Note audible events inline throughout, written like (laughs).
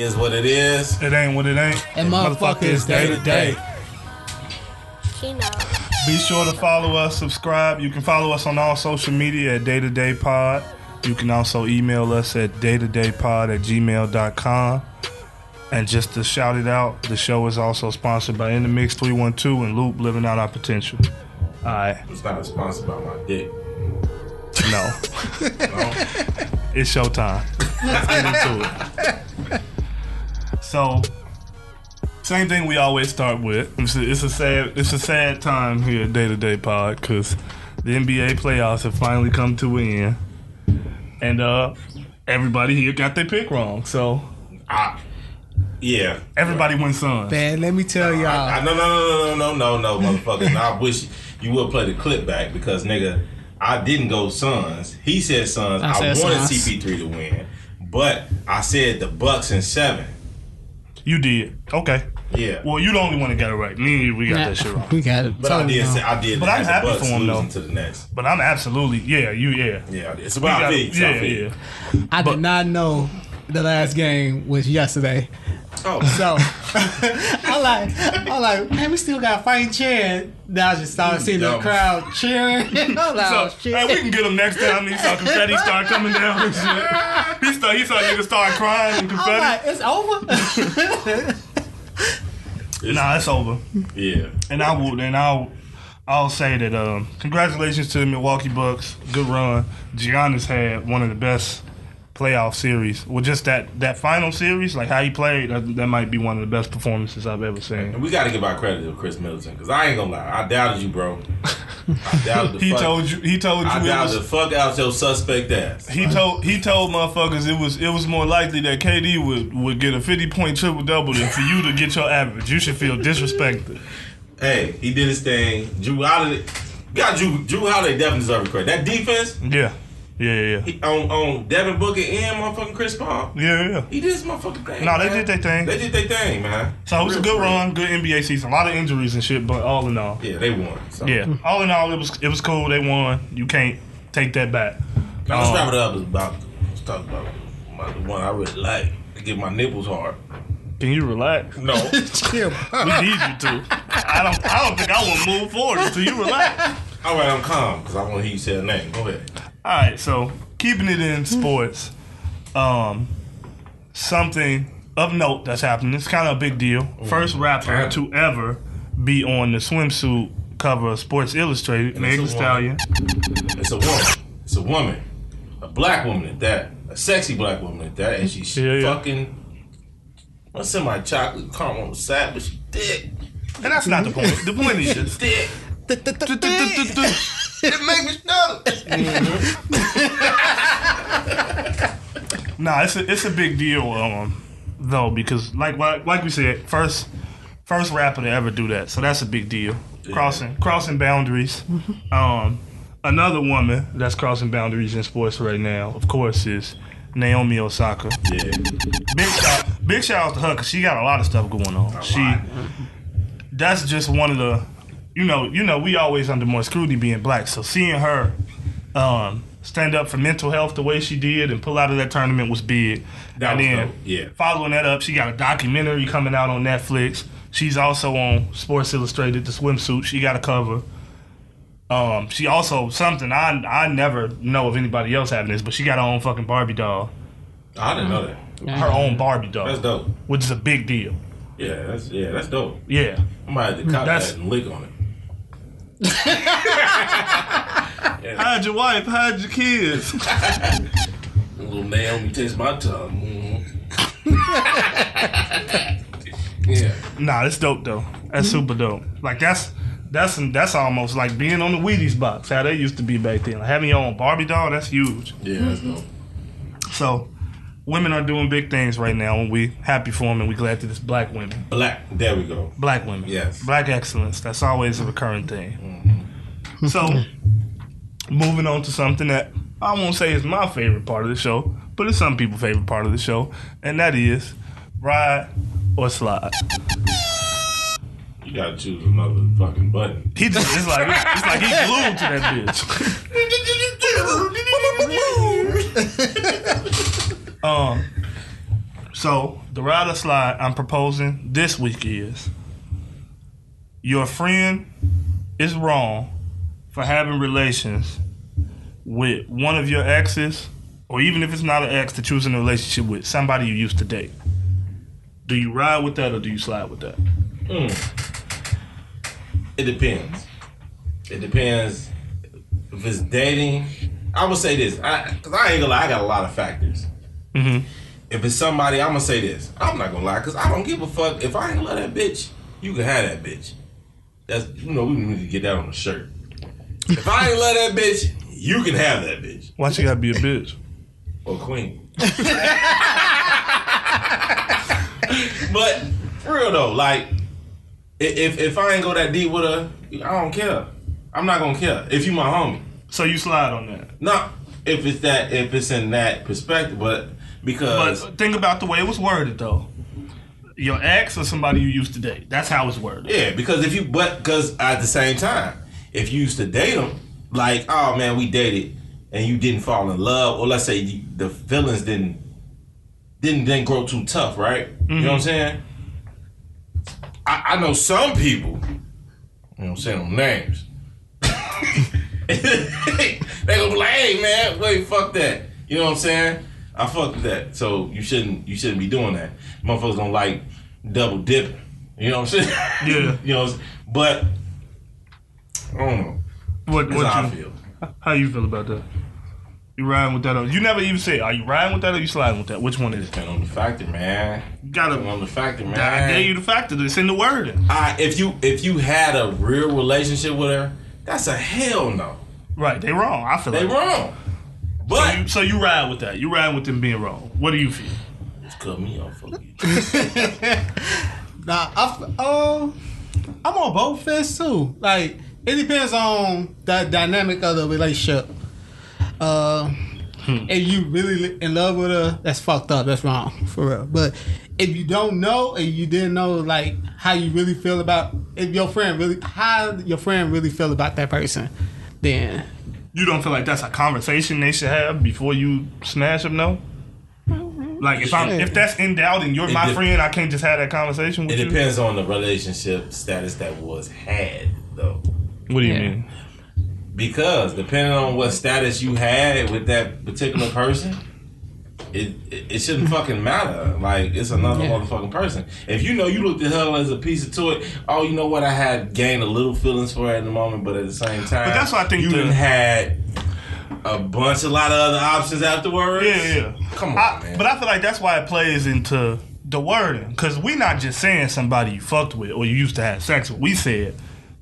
Is what it is. It ain't what it ain't. And motherfucker is day to day. Kino. Be sure to follow us, subscribe. You can follow us on all social media at Day to Day Pod. You can also email us at daytodaypod at gmail.com. And just to shout it out, the show is also sponsored by In the Mix 312 and Loop Living Out Our Potential. All right. It's not sponsored by my dick. No. (laughs) No? It's showtime. Let's get into it. (laughs) So, same thing we always start with. It's a, it's a sad, it's a sad time here at Day to Day Pod because the NBA playoffs have finally come to an end, and uh, everybody here got their pick wrong. So I, yeah. everybody went Suns. Man, let me tell y'all. I, no, no, no, no, no, no, no, motherfucker. I wish you would play the clip back because, nigga, I didn't go Suns. He said Suns. I I, said wanted Suns. CP3 to win, but I said the Bucks in seven. You did okay. Yeah. Well, you the only one that got it right. Me we got Nah, that shit (laughs) wrong. we got it. But I did say I did. But I'm happy for him, though. to the next. But I'm absolutely yeah. You yeah. Yeah, it's about got- me. It's yeah, yeah. I But- did not know the last game was yesterday. Oh, So (laughs) I'm like, I'm like, man, we still got a fighting chance. Now I just started seeing the crowd cheering. (laughs) I'm like, oh, So, shit. hey, we can get him next time. He saw confetti start coming down and shit. He saw, he saw niggas start crying and I'm confetti. like, it's over. (laughs) nah, it's over. yeah. And I will, and I'll, I'll say that. Um, congratulations to the Milwaukee Bucks. Good run. Giannis had one of the best playoff series. Well, just that that final series, like how he played, that, that might be one of the best performances I've ever seen. And we got to give our credit to Khris Middleton because I ain't gonna lie, I doubted you, bro. (laughs) I doubted the He fuck. told you. He told you. I it doubted the fuck out your suspect ass. he told he told motherfuckers it was it was more likely that KD would would get a fifty point triple double than for you to get your average. You should feel disrespected. Hey, he did his thing. Jrue Holiday, got Jrue. Jrue Holiday definitely deserves credit. That defense Yeah, yeah, yeah, yeah. he, on on Devin Booker and motherfucking Chris Paul. Yeah, yeah. He did his motherfucking thing. No, they man. did their thing. They did their thing, man. So it was a good for run, good NBA season. A lot of injuries and shit, but all in all, Yeah, they won. So. yeah. All in all, it was it was cool. They won. You can't take that back. Now let's Um, wrap it up. It's about let's talk about my, the one I really like. To get my nipples hard. Can you relax? No. (laughs) Chill. We need you to. I don't. I don't think I will move forward until you relax. All right, I'm calm because I want to hear you say a name. Go ahead. All right. So keeping it in sports, um, something of note that's happening. It's kind of a big deal. First rapper to ever be on the swimsuit cover of Sports Illustrated, And Meg it's Thee. Stallion. It's a woman. It's a woman. A black woman at that. A sexy black woman at that. And she's Yeah, yeah. fucking. What's in my chocolate caramel sad, but she thick. And that's not the point. The point is just. Thick. (laughs) it make me stutter. (laughs) nah, it's a it's a big deal, um, though, because like like like we said, first first rapper to ever do that, so that's a big deal. Crossing crossing boundaries. (laughs) Um, another woman that's crossing boundaries in sports right now, of course, is Naomi Osaka. Yeah. Big shout, big shout out to her because she got a lot of stuff going on. She, lot. that's just one of the, you know, you know, we always under more scrutiny being black. So seeing her, um, stand up for mental health the way she did and pull out of that tournament was big. That and was then dope, yeah. following that up, she got a documentary coming out on Netflix. She's also on Sports Illustrated, the swimsuit. She got a cover. Um, she also something I I never know of anybody else having this, but she got her own fucking Barbie doll, I didn't know that. her own Barbie doll, That's dope. which is a big deal. Yeah, that's yeah, that's dope. Yeah. I might have to cop That's- that and lick on it. (laughs) Hide your wife, hide your kids. (laughs) Little Naomi taste my tongue. Mhm. (laughs) yeah. nah, it's dope though. That's super dope. Like that's that's that's almost like being on the Wheaties box, how they used to be back then. Like having your own Barbie doll, that's huge. Yeah, that's dope. So women are doing big things right now, and we happy for them, and we glad that it's black women, Black. There we go. black women, Yes. black excellence. That's always a recurring thing. Mm-hmm. So moving on to something that I won't say is my favorite part of the show, but it's some people's favorite part of the show, and that is ride or slide. You gotta choose another fucking button. He just it's like it's like he glued to that bitch. (laughs) um, So the ride or slide I'm proposing this week is your friend is wrong for having relations with one of your exes, or even if it's not an ex to you're in a relationship with, somebody you used to date. Do you ride with that or do you slide with that? It depends. It depends if it's dating. I would say this, I, cause I ain't gonna lie, I got a lot of factors. Mhm. If it's somebody, I'm gonna say this. I'm not gonna lie, cause I don't give a fuck. If I ain't love that bitch, you can have that bitch. That's you know we need to get that on a shirt. If I ain't love that bitch, you can have that bitch Why she gotta be a bitch? or queen. (laughs) but for real though, like if if I ain't go that deep with her, I don't care. I'm not gonna care if you my homie. So you slide on that. Not if it's that if it's in that perspective, but because But think about the way it was worded though. Your ex or somebody you used to date. That's how it's worded. yeah, because if you but because at the same time, if you used to date them, like oh man, we dated and you didn't fall in love, or let's say you, the feelings didn't didn't didn't grow too tough, right? You know what I'm mm-hmm. saying? I, I know some people. You know, what I'm saying them names. (laughs) they gonna be like, "Hey man, wait, fuck that." You know what I'm saying? I fuck with that. So you shouldn't you shouldn't be doing that. Motherfuckers don't like double dipping. You know what I'm saying? Yeah. (laughs) you know, but I don't know. What, what how I you, feel. How you feel about that? You riding with that? Or, you never even say, are you riding with that or you sliding with that? Which one is it? Depend on the factor, man. You gotta. Depend on the factor, man. I gave you the factor. It's in the wording. I, if you if you had a real relationship with her, that's a hell no. Right? They wrong. I feel They like. wrong. So But you, so you ride with that. You ride with them being wrong. What do you feel? just cut me off. Fuck (laughs) you. Nah, I, f- uh, I'm on both fence too. Like it depends on the dynamic of the relationship. Uh, if you really in love with her, that's fucked up. That's wrong for real. But if you don't know and you didn't know like how you really feel about if your friend really how your friend really feel about that person, then You don't feel like that's a conversation they should have before you smash them? No. Mm-hmm. Like if I'm if that's in doubt and you're It my de- friend, I can't just have that conversation with It you. depends on the relationship status that was had, though. What do you Yeah. mean? Because depending on what status you had with that particular person, it it, it shouldn't fucking matter. Like it's another Yeah. motherfucking person. If you know you looked at her as a piece of toy, oh, you know what? I had gained a little feelings for her at the moment, but at the same time, But that's why I think you didn't had a bunch, a lot of other options afterwards. Yeah, yeah. Come on, I- man. But I feel like that's why it plays into the wording. Because we not just saying somebody you fucked with or you used to have sex with. We said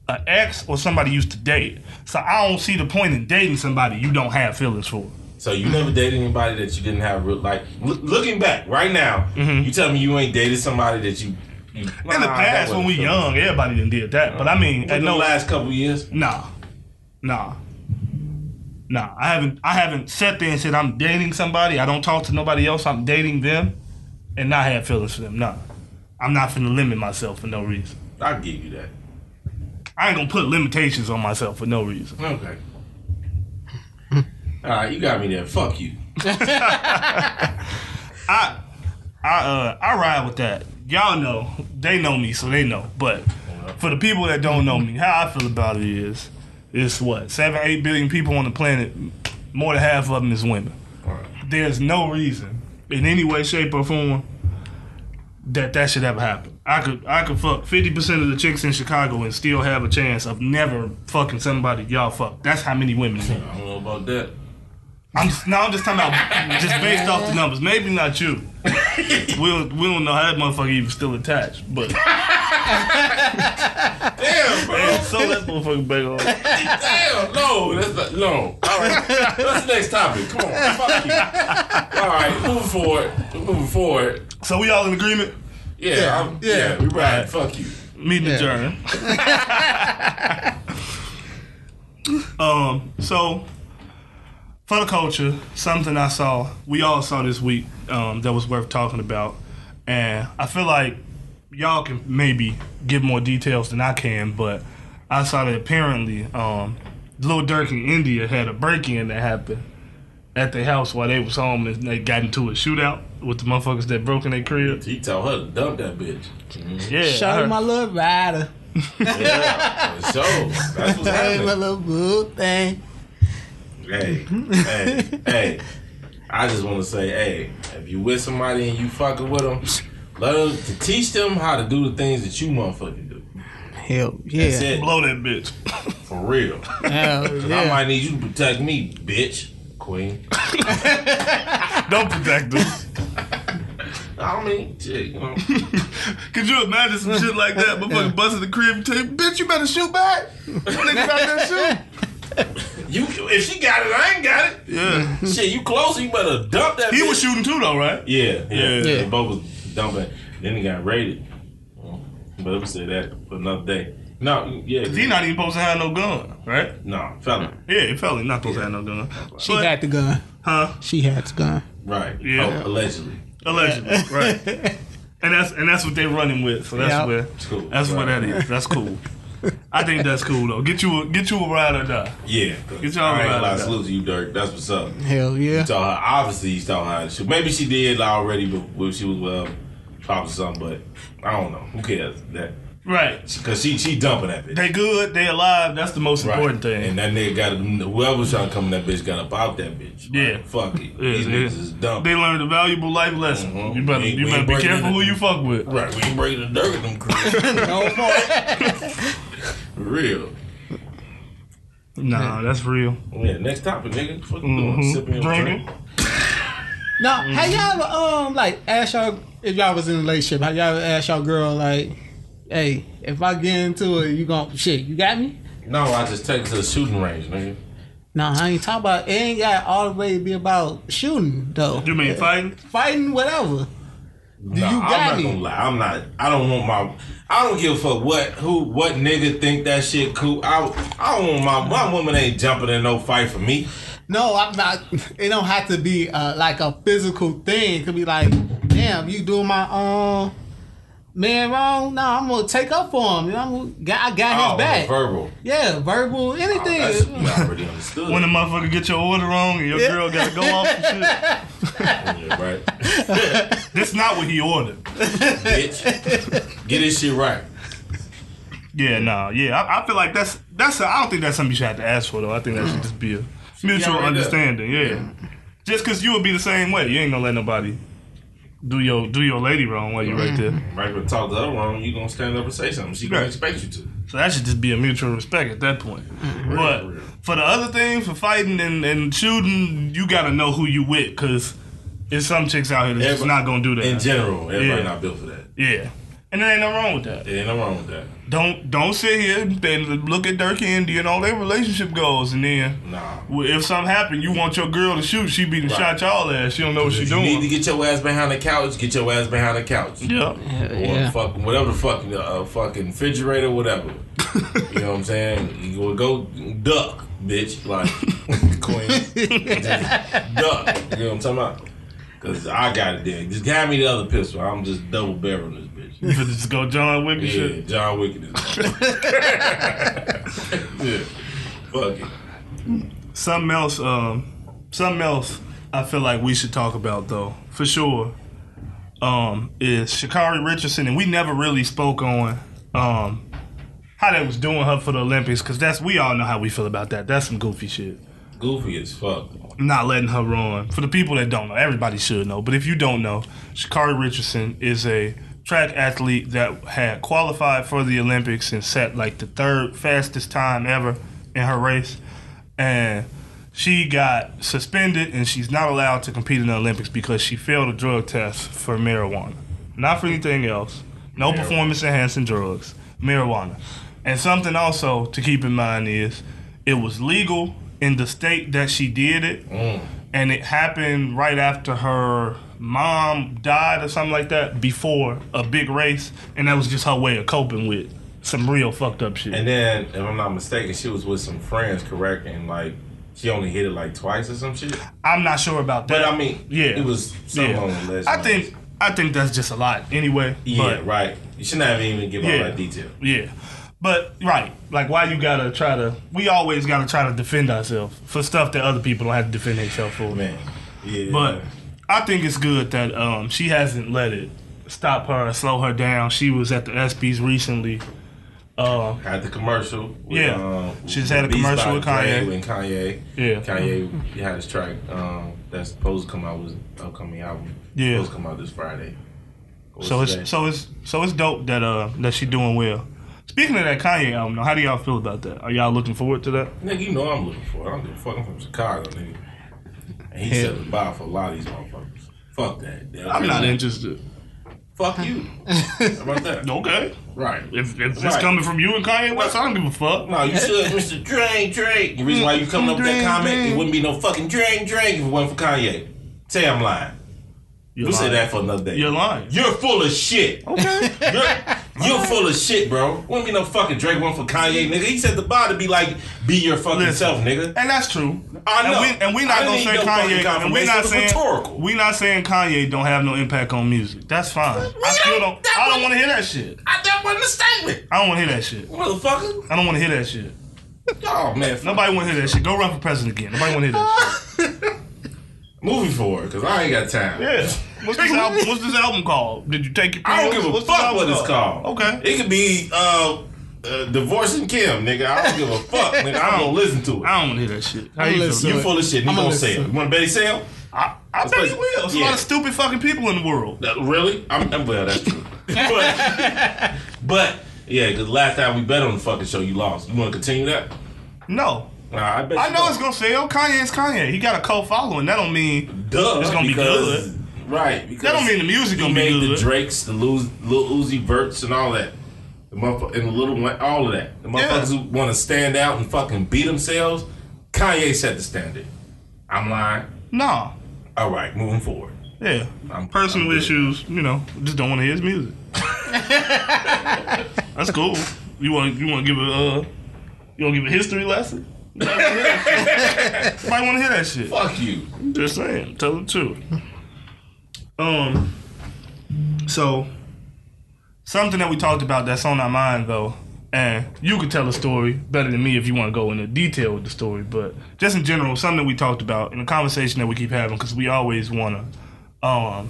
an ex or somebody used to date. So I don't see the point in dating somebody you don't have feelings for. So you never dated anybody that you didn't have real like. Loo- looking back right now, you tell me you ain't dated somebody that you. you Mm-hmm. In the past, when we young, everybody done did that. But I mean, in at the no last couple years, Nah, nah, nah. I haven't. I haven't sat there and said I'm dating somebody. I don't talk to nobody else. I'm dating them, and not have feelings for them. Nah, I'm not finna limit myself for no reason. I'll give you that. I ain't gonna put limitations on myself for no reason. Okay. All right, you got me there. Fuck you. (laughs) (laughs) I, I, uh, I ride with that. Y'all know, they know me, so they know. But for the people that don't know me, how I feel about it is, it's what seven, eight billion people on the planet. More than half of them is women. There's no reason, in any way, shape, or form, that that should ever happen. I could, I could fuck fifty percent of the chicks in Chicago and still have a chance of never fucking somebody y'all fuck. That's how many women. I don't know about that. I'm just, no, I'm just talking about just based off the numbers. Maybe not you. (laughs) we don't, we don't know how that motherfucker even still attached, but (laughs) Damn, bro. man, so that motherfucker back on. Damn, no, that's not, no. All right, what's the next topic? Come on, fuck you. All right, moving forward. Moving forward. So we all in agreement? Yeah, Yeah, I'm, yeah, yeah. we right. Fuck you. Meeting Yeah. adjourned. (laughs) um. So for the culture, something I saw, we all saw this week, um, that was worth talking about, and I feel like y'all can maybe give more details than I can, but I saw that apparently, um, Lil Durk in India had a break-in that happened at their house while they was home, and they got into a shootout with the motherfuckers that broke in their crib. He told her to dump that bitch. Mhm. Yeah, I Show heard- my little rider. (laughs) Yeah, for sure. That's what's Hey, my little good thing. Hey, hey, hey. I just want to say, hey, if you with somebody and you fucking with them, let them to teach them how to do the things that you motherfucking do. Hell That's yeah. it. blow that bitch. For real. Hell 'Cause I might need you to protect me, bitch. Queen. (laughs) Don't protect them. I mean, shit, you know. (laughs) Could you imagine some shit like that? Motherfucker busting the crib and tell you, bitch, you better shoot back. (laughs) Niggas out there shoot. You, if she got it, I ain't got it. Yeah. (laughs) Shit, you closer, you better dump that. He bitch. was shooting too, though, right? Yeah, yeah, Yeah. They both was dumping. Then he got raided. But we say that for another day. No, yeah, He not even supposed to have no gun, right? no, fella, Yeah, he felt not supposed to have no gun. She But- had the gun. huh? She had the gun. right? Yeah. Oh, allegedly. Allegedly, right? (laughs) And that's and that's what they're running with. So that's Yeah. where Cool. that's what that is. That's cool. I think that's cool though. Get you a get you a ride or die. Yeah, Get y'all I ain't right gonna lie, out. salute to you, Durk. That's what's up. Hell yeah. You taught her. Obviously, you taught her. how to. Maybe she did already, but when she was well, probably something. But I don't know. Who cares? That Right. because she she dumping that bitch. They good. They alive. That's the most Right. important thing. And that nigga got whoever was trying to come in that bitch got up out that bitch. Yeah. Like, fuck it. Yeah, These yeah. niggas is dumb. They learned a valuable life lesson. Mhm. You better We you we better be careful who you fuck with. right, we ain't breaking the dirt with them crews. (laughs) (laughs) No more. For real. Nah, that's real. Yeah, next topic, nigga. Fuck you Mhm. doing? Sipping your Drinking. drink. Now, (laughs) have y'all ever um like ask y'all if y'all was in a relationship, How y'all ever asked y'all girl like, hey, if I get into it, you gon' shit, you got me? No, I just take it to the shooting range, nigga. No, I ain't talking about it ain't got all the way to be about shooting though. You mean fighting? Fighting, whatever. No, you I'm got not me. gonna lie. I'm not. I don't want my. I don't give a fuck what who what nigga think that shit cool. I I don't want my my woman ain't jumping in no fight for me. No, I'm not. It don't have to be uh, like a physical thing. It could be like, damn, you doing my um man wrong. No, I'm gonna take up for him. You know, I'm gonna, I got his Oh, back. verbal. Yeah, verbal, Oh, anything. that's, already understood. When the motherfucker get your order wrong and your Yeah. girl gotta go off and shit. Yeah, right, (laughs) That's not what he ordered. bitch. Get his shit right. Yeah, nah, yeah. I, I feel like that's that's. I don't think that's something you should have to ask for though. I think that should just be a mutual right there. understanding. Yeah. Just because you would be the same way, you ain't gonna let nobody do your do your lady wrong while you're right mm-hmm. there. Right, but talk to other wrong. You gonna stand up and say something. She gonna Right. expect you to. So that should just be a mutual respect at that point. Mm-hmm. But real. for the other things, for fighting and, and shooting, you gotta know who you with because there's some chicks out here that's just Everybody- not gonna do that. In general, everybody Yeah. not built for that. yeah, and there ain't no wrong with that. There ain't no wrong with that. Don't don't sit here and look at Durk Andy and all their relationship goals, and then Nah. well, if something happen, you want your girl to shoot, she be the Right. shot y'all ass. She don't know what she If you doing. need to get your ass behind the couch, get your ass behind the couch. yeah, Or Yeah. fucking whatever the fuck, uh, fucking refrigerator, whatever. (laughs) you know what I'm saying? You will go duck, bitch, like (laughs) queen. Duck. You know what I'm talking about? Cause I got it there. Just hand me the other pistol. I'm just double barreling this bitch. You finna just go John Wick and Yeah, shit. John Wick is. (laughs) yeah. Fuck it. Something else, um, something else I feel like we should talk about though, for sure, um, is Sha'Carri Richardson, and we never really spoke on um how they was doing her for the Olympics, cause that's we all know how we feel about that. That's some goofy shit. Goofy as fuck. Not letting her run. For the people that don't know, everybody should know. But if you don't know, Sha'Carri Richardson is a track athlete that had qualified for the Olympics and set like the third fastest time ever in her race. And she got suspended and she's not allowed to compete in the Olympics because she failed a drug test for marijuana. Not for anything else. No Marijuana. performance enhancing drugs. Marijuana. And something also to keep in mind is it was legal in the state that she did it Mm. and it happened right after her mom died or something like that before a big race and that was just her way of coping with some real fucked up shit And then, if I'm not mistaken, she was with some friends, correct? And like, she only hit it like twice or some shit. i'm not sure about that But I mean, yeah it was something yeah. on the list. i think i think that's just a lot anyway Yeah, but, right. You shouldn't have even give all that detail. yeah but right like why you gotta try to we always gotta try to defend ourselves for stuff that other people don't have to defend themselves for Man. Yeah. But I think it's good that um, she hasn't let it stop her or slow her down. She was at the ESPYS recently. Uh, Had the commercial. With, Yeah. um, She just had a commercial with Kanye. And Kanye. Yeah. Kanye he had his track um, that's supposed to come out with upcoming album. Yeah. Supposed to come out this Friday. So today. it's so it's so it's dope that uh that she doing well. Speaking of that Kanye album, how do y'all feel about that? Are y'all looking forward to that? Nigga, you know I'm looking for it. I don't give a fuck. I'm from Chicago, nigga. And he Yeah. set the bar for a lot of these motherfuckers. Fuck that. They're I'm not really- interested. Fuck you. (laughs) How about that? Okay, Right. if, if it's Right. coming from you and Kanye West, I don't give a fuck. No, you should, Mr. Drake, Drake. The reason why you coming up with that Drake, comment, Drake. it wouldn't be no fucking Drake, Drake if it wasn't for Kanye. Say I'm lying. You're We'll say lying. that for another day. You're lying. You're full of shit. Okay. You're, you're full of shit, bro. Wouldn't be no fucking Drake one for Kanye, nigga. He said the bar to be like, be your fucking Listen. self, nigga. And that's true. I know. And we, and we not gonna say no Kanye. And we're not saying rhetorical. we not saying Kanye don't have no impact on music. That's fine. I still don't. that I don't wasn't- want to hear that shit. I, that wasn't a statement, I don't want to hear that shit. motherfucker. I don't want to hear that shit. Oh man, Nobody want to hear that shit. Go run for president again. Nobody want to hear that shit. (laughs) movie for it because I ain't got time. Yeah. What's this album? What's this album called? Did you take your? I don't give a What's fuck what it's called. Okay. It could be uh, uh, divorcing Kim, nigga. I don't give a (laughs) fuck, nigga. I'm gonna listen to it. I don't want to hear that shit. How you listening. feel? You full of shit. You I'ma gonna listen. sell? You want Betty sell? I, I bet Let's he play- will. There's a lot of stupid fucking people in the world. Uh, Really? I'm, I'm well. That's true. (laughs) but, but yeah, because last time we bet on the fucking show, you lost. You want to continue that? No. Nah, I bet. I you know don't. it's gonna sell. Kanye's Kanye. He got a cult following. That don't mean Duh, It's gonna be good. Right. Because that don't mean the music gonna be made good. the Drakes, the Lil, Lil Uzi Verts, and all that. The motherfucker, and the little one, all of that. The motherfuckers who want to stand out and fucking beat themselves. Kanye set the standard. I'm lying. Nah. All right, moving forward. Yeah. I'm- Personal I'm issues, you know, just don't want to hear his music. (laughs) That's cool. You want you want to give a uh, you want to give a history lesson? Might want to hear that shit. Fuck you. Just saying. Tell the truth. Um. So, something that we talked about that's on our mind though, and you could tell a story better than me if you want to go into detail with the story, but just in general, something we talked about in the conversation that we keep having because we always want to, um,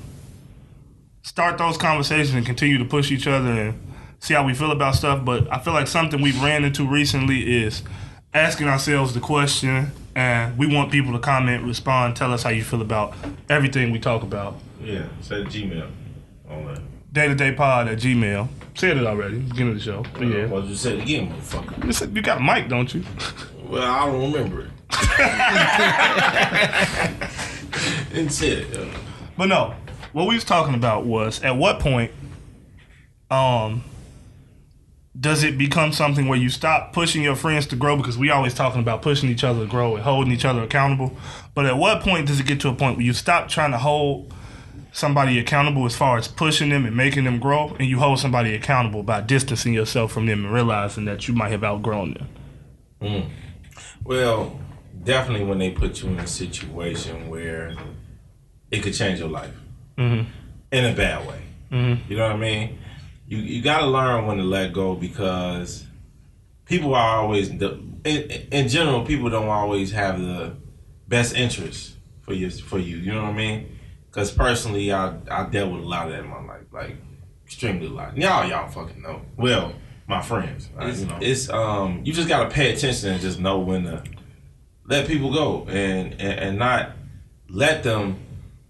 start those conversations and continue to push each other and see how we feel about stuff. But I feel like something we've ran into recently is asking ourselves the question, and we want people to comment, respond, tell us how you feel about everything we talk about. Yeah, say Gmail. All that. Day to day pod at Gmail. Said it already, beginning of the show. But yeah. Well, just say it again, motherfucker. You said- You got a mic, don't you? Well, I don't remember it. (laughs) said it. But no, what we was talking about was at what point um does it become something where you stop pushing your friends to grow because we always talking about pushing each other to grow and holding each other accountable. But at what point does it get to a point where you stop trying to hold somebody accountable as far as pushing them and making them grow and you hold somebody accountable by distancing yourself from them and realizing that you might have outgrown them? Mm. Well, definitely when they put you in a situation where it could change your life mm-hmm. in a bad way. Mm-hmm. You know what I mean? You you got to learn when to let go because people are always in, in general. People don't always have the best interest for you for you. You know what I mean? Because personally, I I dealt with a lot of that in my life, like extremely a lot. Y'all y'all fucking know. Well, my friends, right, It's, you know, it's um you just gotta pay attention and just know when to let people go and and, and not let them,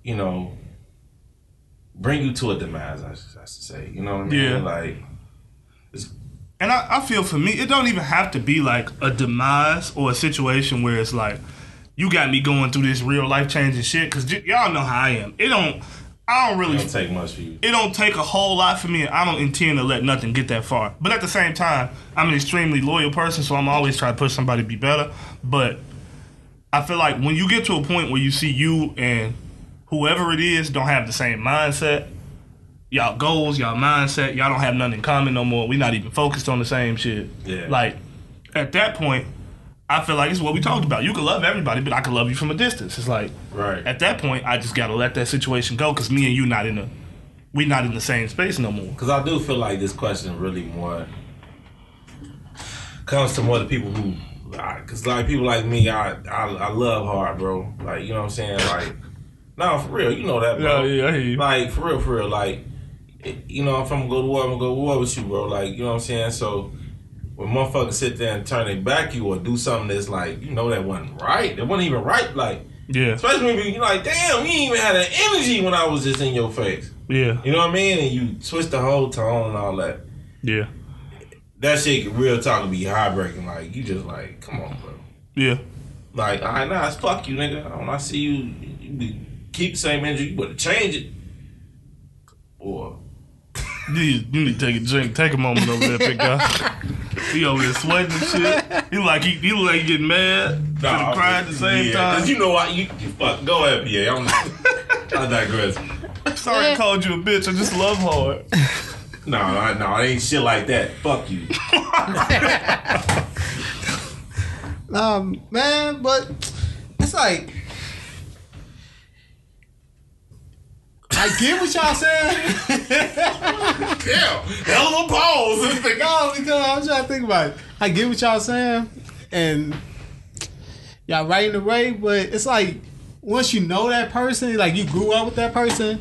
you know, bring you to a demise. I should, I should say, you know what I mean? Yeah. Like, And I, I feel for me, it don't even have to be like a demise or a situation where it's like, you got me going through this real life changing shit. Cause y- y'all know how I am. It don't, I don't really. it don't take much for you. it don't take a whole lot for me. and I don't intend to let nothing get that far. But at the same time, I'm an extremely loyal person, so I'm always trying to push somebody to be better. But I feel like when you get to a point where you see you and whoever it is don't have the same mindset, y'all goals, y'all mindset, y'all don't have nothing in common no more. we not even focused on the same shit. Yeah. Like, at that point, I feel like it's what we talked about. You can love everybody, but I can love you from a distance. It's like, Right. at that point, I just gotta let that situation go because me and you not in a, we not in the same space no more. Because I do feel like this question really more comes to more the people who, because like people like me, I, I I love hard, bro. Like you know what I'm saying. Like No, for real. You know that, bro. yeah, I hear you. Like for real, for real. Like you know, if I'm gonna go to war, I'm gonna go to war with you, bro. Like you know what I'm saying. So when motherfuckers sit there and turn their back you or do something that's like you know that wasn't right, that wasn't even right. Like Yeah, especially when you like, damn, you ain't even had an energy when I was just in your face. yeah, You know what I mean? And you switch the whole tone and all that. yeah, That shit, real talk, can be heartbreaking. Like you just like, come on, bro. yeah. Like, all right, nah, it's fuck you, nigga. When I see you, you keep the same energy, you better change it. Or You need, you need to take a drink. Take a moment over there, big guy. he over there sweating and shit. He like he, he like he getting mad. Nah, cry at the same yeah, time. Cause you know what? You, you fuck. Go ahead, PA. I'm, I digress. Sorry I called you a bitch. I just love hard. No, no, no, it ain't shit like that. Fuck you. (laughs) Um, man, but it's like I get what y'all saying. Damn, hell of a pause. (laughs) no, because I'm trying to think about it. I get what y'all saying, and y'all right in the way, but it's like once you know that person, like you grew up with that person,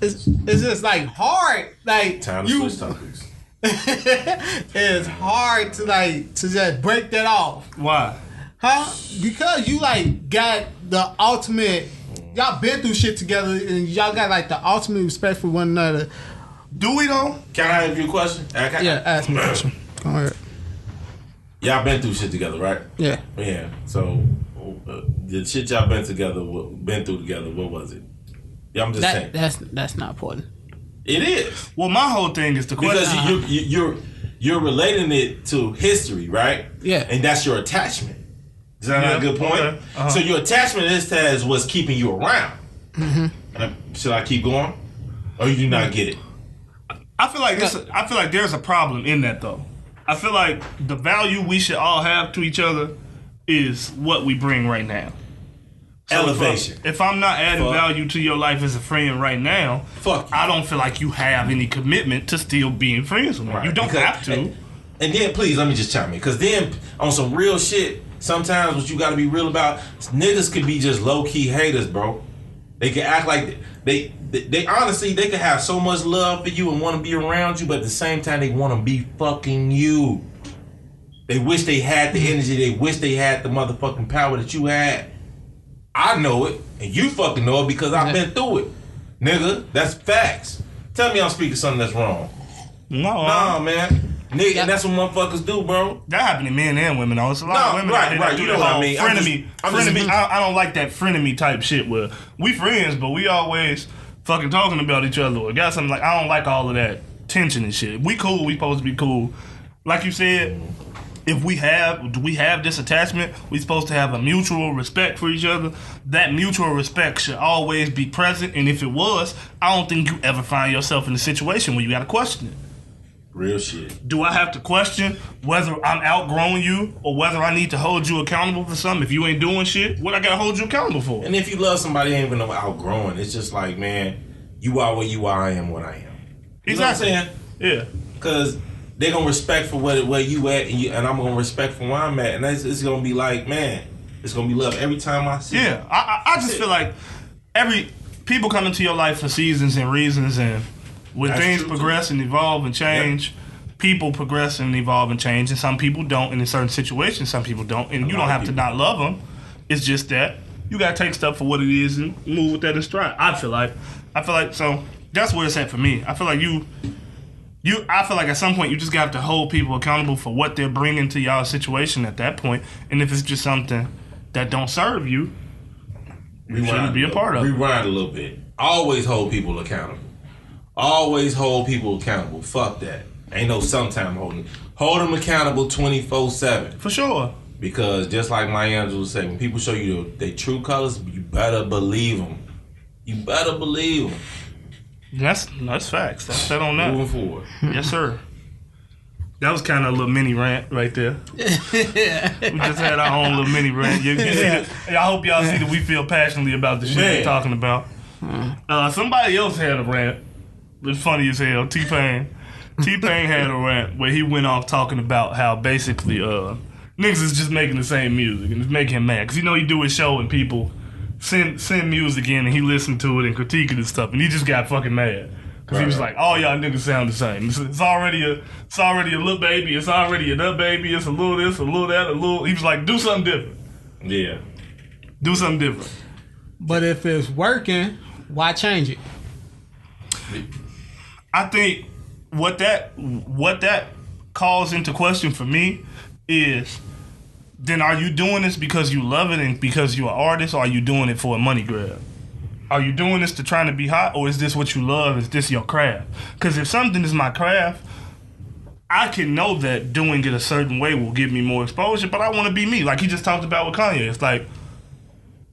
it's it's just like hard. Like Time to you, switch topics. (laughs) it's hard to like to just break that off. Why? Huh? Because you like got the ultimate. Y'all been through shit together, and y'all got like the ultimate respect for one another. Do we though? Can I ask you a question? I can- Yeah, ask me a question. Go ahead. Y'all been through shit together, right? Yeah. Yeah. So uh, the shit y'all been together, been through together. What was it? Yeah, I'm just That saying. that's that's not important. It is Well, my whole thing is the because question. you, you, you're you're relating it to history, right? Yeah. And that's your attachment. Is that not a good point? okay. Uh-huh. So your attachment to this is as what's keeping you around. Mm-hmm. And I- should I keep going, or you do not get it? I feel like this. I feel like there's a problem in that though. I feel like the value we should all have to each other is what we bring right now. So if I- Elevation. If, I'm not adding Fuck. value to your life as a friend right now, Fuck you. I don't feel like you have any commitment to still being friends with me. Right, You don't because- have to. And, and then please let me just chime in, because then on some real shit, sometimes what you got to be real about, niggas could be just low key haters, bro. They can act like they, they, they honestly they could have so much love for you and want to be around you, but at the same time they want to be fucking you. They wish they had the energy. They wish they had the motherfucking power that you had. I know it, and you fucking know it because I've been through it, nigga. That's facts. Tell me I'm speaking something that's wrong. no, Nah, man. Nigga, and that's what motherfuckers do, bro. that happened to men and women. Though. It's a lot No, of women right, out here right, that do you the know what I whole mean. I'm frenemy. just- I'm just- I, I don't like that frenemy type shit. Where we friends, but we always fucking talking about each other. Or got something like I don't like all of that tension and shit. We cool. We supposed to be cool. Like you said, if we have we have this attachment, we supposed to have a mutual respect for each other. That mutual respect should always be present. And if it was, I don't think you ever find yourself in a situation where you got to question it. Real shit. Do I have to question whether I'm outgrowing you or whether I need to hold you accountable for something? If you ain't doing shit, what I gotta hold you accountable for? And if you love somebody, ain't even no outgrowing. It's just like, man, you are what you are. I am what I am. You know what I'm saying? Yeah. Because they gonna respect for where, where you at, and, you, and I'm gonna respect for where I'm at, and that's, it's gonna be like, man, it's gonna be love every time I see. Yeah. I, I, I just feel like every people come into your life for seasons and reasons, and when That's things true, progress and evolve and change, people progress and evolve and change, and some people don't. And in certain situations, some people don't. And you don't have to not love them. It's just that you gotta take stuff for what it is and move with that in stride. I feel like. I feel like so. That's where it's at for me. I feel like you. You, I feel like at some point you just got to hold people accountable for what they're bringing to y'all situation at that point. and if it's just something that don't serve you, you shouldn't be a part of. it. Rewind a little bit. Always hold people accountable. Always hold people accountable. Fuck that. Ain't no sometime holding. Hold them accountable 24 7. For sure. Because just like my angel say, when people show you their their true colors, you better believe them. You better believe them. That's that's facts. That's that on that. Moving forward. Yes, sir. That was kind of a little mini rant right there. (laughs) we just had our own little mini rant. You, you see the- (laughs) I hope y'all see that we feel passionately about the shit Man. we're talking about. Uh, somebody else had a rant. It's funny as hell. T Pain. T Pain had a rant where he went off talking about how basically uh, niggas is just making the same music and it's making him mad because you know he do his show and people send send music in and he listened to it and critiqued it and stuff, and he just got fucking mad. Cause he was Right. like, "All y'all niggas sound the same. It's, it's already a, it's already a little baby. It's already a nut baby. It's a little this, a little that, a little." He was like, "Do something different. Yeah. Do something different." But if it's working, why change it? I think what that what that calls into question for me is then are you doing this because you love it and because you're an artist or are you doing it for a money grab? Are you doing this to trying to be hot or is this what you love? Is this your craft? Because if something is my craft, I can know that doing it a certain way will give me more exposure, but I want to be me. Like he just talked about with Kanye. It's like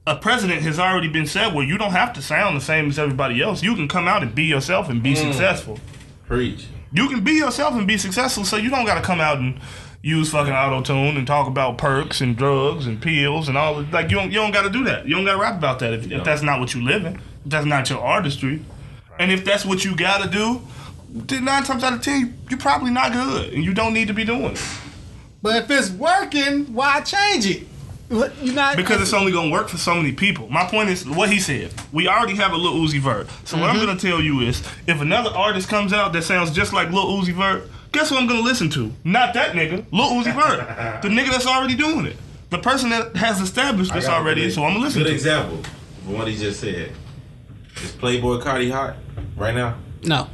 a president has already been said well, you don't have to sound the same as everybody else. You can come out and be yourself and be mm. successful. Preach. You can be yourself and be successful, so you don't got to come out and use fucking auto tune and talk about perks and drugs and pills and all. Like you don't, you don't got to do that. You don't got to rap about that if, if that's not what you live in. If that's not your artistry, and if that's what you got to do, then nine times out of ten, you- you're probably not good, and you don't need to be doing it But if it's working, why change it? What- You not because it's only gonna work for so many people. My point is what he said. We already have a little Uzi Vert. So what I'm mm-hmm. gonna tell you is, if another artist comes out that sounds just like Lil Uzi Vert, guess what I'm gonna listen to? Not that nigga, Lil Uzi Vert, (laughs) the nigga that's already doing it, the person that has established this I got a already. good- So I'm gonna listen Good to. it. example of what he just said. Is Playboi Carti hot right now? no.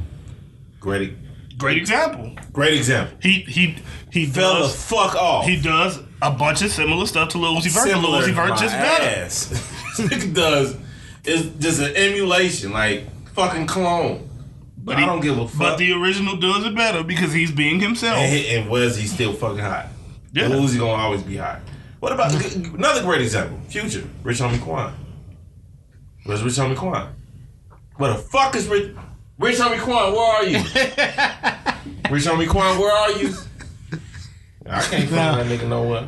Great, Great example. great example. He he he Fell the fuck off. he does a bunch of similar stuff to Lil Uzi Vert. but Lil Uzi Vert just better. (laughs) does is just an emulation, like fucking clone. But I he- don't give a fuck. But the original does it better because he's being himself. and, and was he still fucking hot? Yeah. Lil Uzi gonna always be hot. What about mm. another great example? Future, Rich Homie Quan. Where's Rich Homie Quan? Where the fuck is Rich? Rich Homie Quan, where are you? (laughs) Rich Homie Quan, where are you? I can't find that nigga nowhere.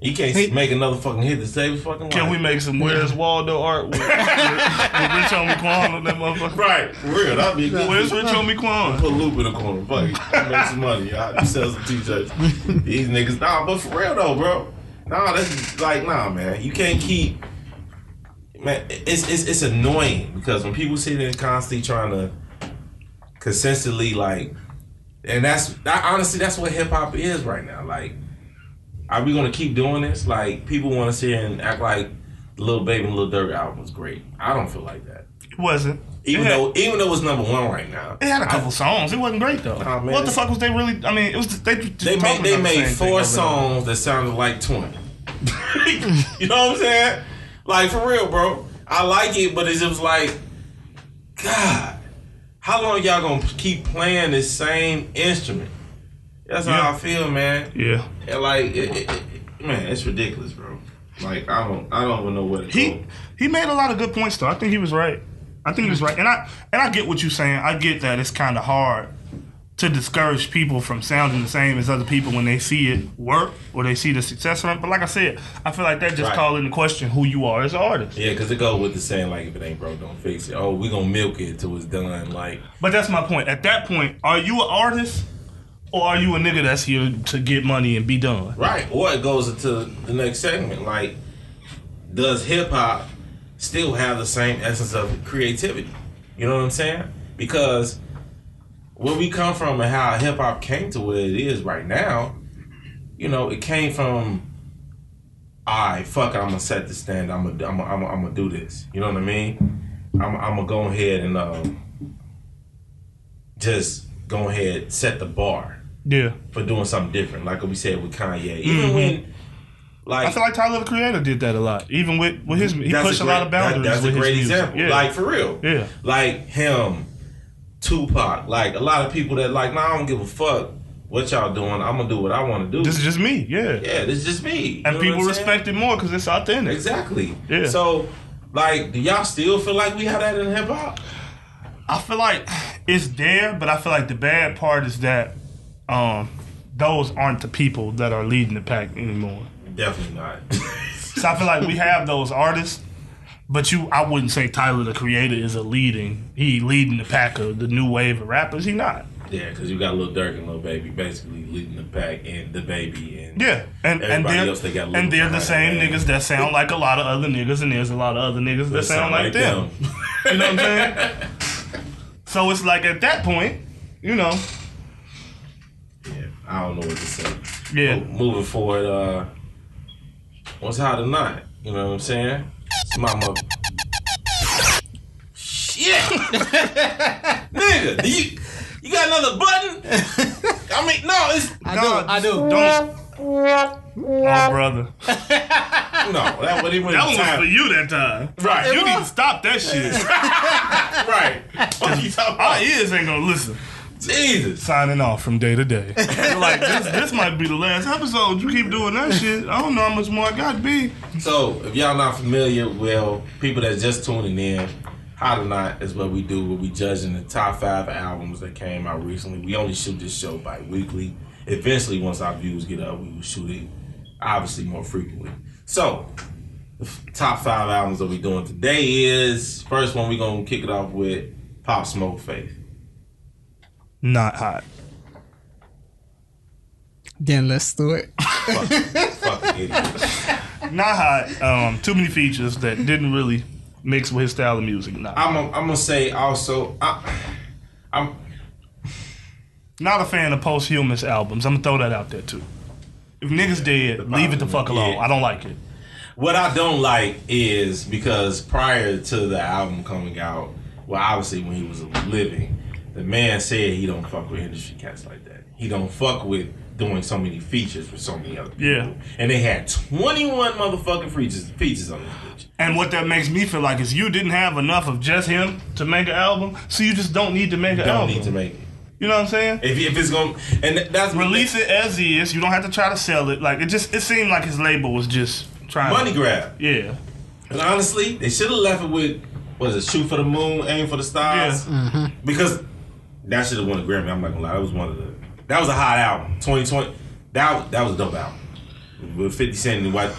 He can't He- make another fucking hit to save his fucking life. Can we make some Where's Waldo art with, with, with Rich Homie Quan on that motherfucker? Right, for real. That'd be a good. Where's Rich Homie Quan? Put a loop in the corner. Fuck it. Make some money. Y'all sell some t-shirts. (laughs) These niggas. Nah, but for real though, bro. Nah, that's like nah, man. You can't keep. Man, it's it's it's annoying because when people sit there constantly trying to consistently like, and that's that, honestly that's what hip hop is right now. Like, are we gonna keep doing this? Like, people want to sit here and act like the Little Baby and Little Durk album was great. I don't feel like that. It wasn't. Even though even though it's number one right now, it had a couple songs. It wasn't great though. Nah, man, what the fuck was they really? I mean, it was they. Just They made they the made four over and over. songs that sounded like twenty. (laughs) you know what I'm saying? Like for real, bro. I like it, but it was like, God, how long y'all gonna keep playing this same instrument? That's Yeah. how I feel, man. Yeah. And like, it, it, it, man, it's ridiculous, bro. Like I don't, I don't even know what He go. he made a lot of good points though. I think he was right. I think he was right, and I and I get what you're saying. I get that it's kind of hard to discourage people from sounding the same as other people when they see it work or they see the success from it. But like I said, I feel like that just Right. call into question who you are as an artist. Yeah, because it goes with the saying like, if it ain't broke, don't fix it. Oh, we gonna milk it till it's done. Like, But that's my point. At that point, are you an artist or are you a nigga that's here to get money and be done? Right. Or it goes into the next segment. Like, does hip hop still have the same essence of creativity? You know what I'm saying? Because where we come from and how hip hop came to where it is right now, you know, it came from, I fuck it, I'm gonna set the stand. I'm gonna, I'm gonna, I'm gonna, do this. You know what I mean? I'm, I'm gonna go ahead and um, just go ahead set the bar Yeah. for doing something different, like we said with Kanye. Even Mhm. when, like, I feel like Tyler the Creator did that a lot. Even with, with his he pushed a, great- lot of boundaries. that- that's a great example. Yeah. Like for real, Yeah. Like him, Tupac. Like a lot of people that like, nah, I don't give a fuck what y'all doing. I'm gonna do what I want to do. this is just me. Yeah. yeah, this is just me. You And know people respect it more because it's authentic. Exactly. Yeah. So, like, do y'all still feel like we have that in hip hop? I feel like it's there, but I feel like the bad part is that um, those aren't the people that are leading the pack anymore. Definitely not. (laughs) So I feel like we have those artists, but you, I wouldn't say Tyler the Creator is a leading. He leading the pack of the new wave of rappers. He not. Yeah, because you got little Durk and little baby basically leading the pack and the baby and Yeah, and and they're else, they got and they're the same niggas that sound like a lot of other niggas, and there's a lot of other niggas that sound like them. (laughs) You know what I'm saying? so it's like at that point, you know, yeah, I don't know what to say. yeah, Mo- moving forward, uh, what's hot or not? You know what I'm saying? It's my mother. Shit, (laughs) nigga, do you you got another button? I mean, no, it's I No, do. I do. don't. Oh, brother, (laughs) no. That what he went that was time. for you that time. Right, You need to stop that shit. (laughs) right. What you talking Our ears ain't gonna listen. Jesus. Signing off from day to day. (laughs) Like this. This might be the last episode. You keep doing that shit. I don't know how much more I got to be. So, if y'all not familiar, well, people that's just tuning in, Hot or Not is what we do, where we judging the top five albums that came out recently. We only shoot this show bi-weekly. Eventually, once our views get up, we will shoot it, obviously, more frequently. So, the f- top five albums that we doing today is, first one we're going to kick it off with Pop Smoke Faith. Not hot. Then let's do it. (laughs) Fuck, fucking idiot. (laughs) Not hot. Um, too many features that didn't really mix with his style of music. Nah. I'm gonna I'm gonna say also, I, I'm Not a fan of posthumous albums. I'm gonna throw that out there too. If niggas dead, leave it the fuck alone. Yeah. I don't like it. What I don't like is because prior to the album coming out, well, obviously when he was living, the man said he don't fuck with industry cats like that. He don't fuck with doing so many features with so many other people. Yeah. And they had 21 motherfucking features features on this bitch. And what that makes me feel like is you didn't have enough of just him to make an album, so you just don't need to make an Don't album. need to make it. You know what I'm saying? If, if it's going to and that's Release it as is. You don't have to try to sell it. Like it just it seemed like his label was just trying money to, grab. Yeah. And honestly, they should have left it with was it shoot for the moon, aim for the stars. Yeah. Mm-hmm. Because that should have won a Grammy. I'm not gonna lie. That was one of the. That was a hot album. 2020. That that was a dope album. With 50 Cent and what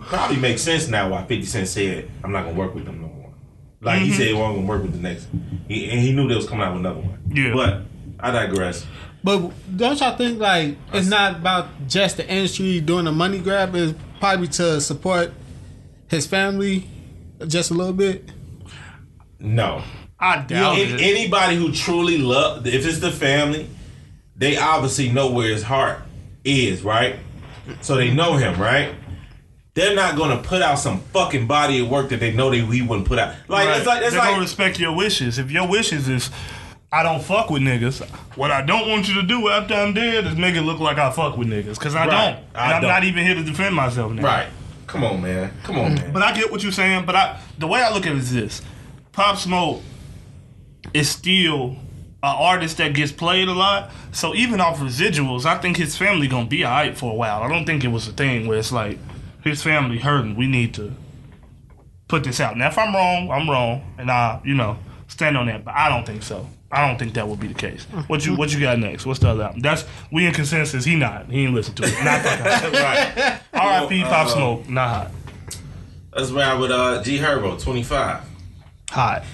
probably makes sense now why 50 Cent said I'm not gonna work with them no more. Like he mm-hmm. said he wasn't gonna work with the next. He, and he knew they was coming out with another one. Yeah. But I digress. But don't y'all think like it's not about just the industry doing a money grab? It's probably to support his family just a little bit. No. I doubt it. anybody who truly love, if it's the family, they obviously know where his heart is, right? So they know him, right? They're not gonna put out some fucking body of work that they know they he wouldn't put out. Like Right. it's like it's they don't like respect your wishes. If your wishes is I don't fuck with niggas, what I don't want you to do after I'm dead is make it look like I fuck with niggas. Cause I Right. don't. And I I'm don't. not even here to defend myself now. right. Come on, man. Come on, man. But I get what you're saying. But I, the way I look at it is this: Pop Smoke is still an artist that gets played a lot. So even off residuals, I think his family gonna be alright for a while. I don't think it was a thing where it's like his family hurting. We need to put this out. Now, if I'm wrong, I'm wrong, and I, you know, stand on that. But I don't think so. I don't think that would be the case. What you What you got next? What's the other album? That's we in consensus. He not. He ain't listen to it. Not fucking. (laughs) right. R.I.P. Well, Pop uh, Smoke. Not hot. Let's ride with uh G Herbo, 25. Hot.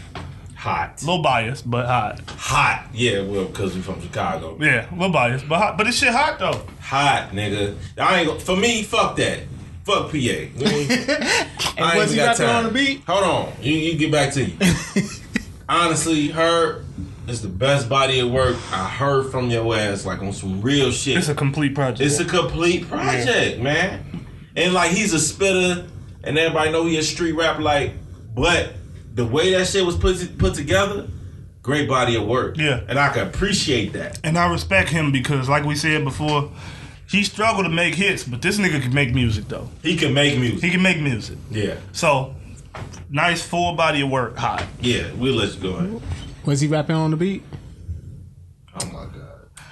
Hot. A little biased, but hot. Hot. Yeah, well, because we from Chicago. Yeah, a little biased, but hot. But this shit hot though. Hot, nigga. I ain't go- for me, fuck that. Fuck PA. You ain't- (laughs) I ain't was even he got rapping time. on the beat? Hold on. You, you get back to you. (laughs) Honestly, her is the best body of work I heard from your ass, like on some real shit. It's a complete project. It's a complete project, man. And like he's a spitter, and everybody know he a street rap. Like, but the way that shit was put put together, great body of work. Yeah. and I can appreciate that. and I respect him because, like we said before, he struggled to make hits, but this nigga can make music though. He can make music. He can make music. yeah, So, nice full body of work. Hot. yeah. We'll let you go ahead. Was he rapping on the beat?